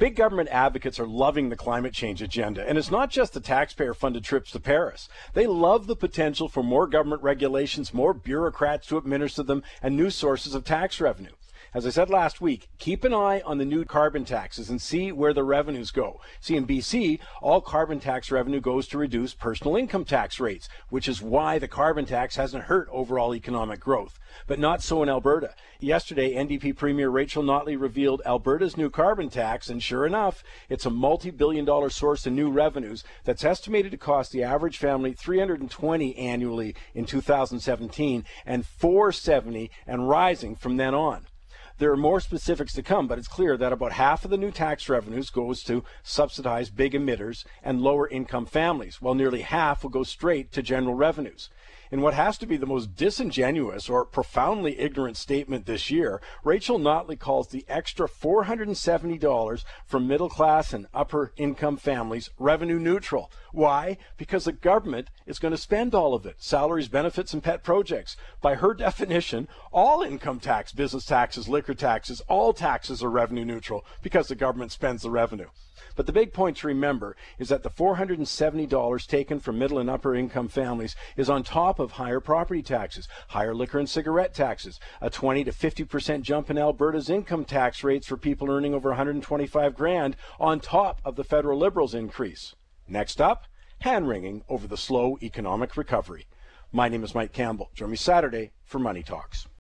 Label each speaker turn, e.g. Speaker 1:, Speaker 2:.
Speaker 1: Big government advocates are loving the climate change agenda, and it's not just the taxpayer funded trips to Paris. They love the potential for more government regulations, more bureaucrats to administer them, and new sources of tax revenue. As I said last week, keep an eye on the new carbon taxes and see where the revenues go. See, in BC, all carbon tax revenue goes to reduce personal income tax rates, which is why the carbon tax hasn't hurt overall economic growth. But not so in Alberta. Yesterday, NDP Premier Rachel Notley revealed Alberta's new carbon tax, and sure enough, it's a multi-billion dollar source of new revenues that's estimated to cost the average family 320 annually in 2017 and 470 and rising from then on. There are more specifics to come, but it's clear that about half of the new tax revenues goes to subsidize big emitters and lower income families, while nearly half will go straight to general revenues. In what has to be the most disingenuous or profoundly ignorant statement this year, Rachel Notley calls the extra $470 from middle class and upper income families revenue neutral. Why? Because the government is going to spend all of it salaries, benefits, and pet projects. By her definition, all income tax, business taxes, liquor taxes, all taxes are revenue neutral because the government spends the revenue. But the big point to remember is that the $470 taken from middle and upper income families is on top of higher property taxes, higher liquor and cigarette taxes, a 20 to 50% jump in Alberta's income tax rates for people earning over 125 grand on top of the federal liberals increase. Next up, hand wringing over the slow economic recovery. My name is Mike Campbell. Join me Saturday for Money Talks.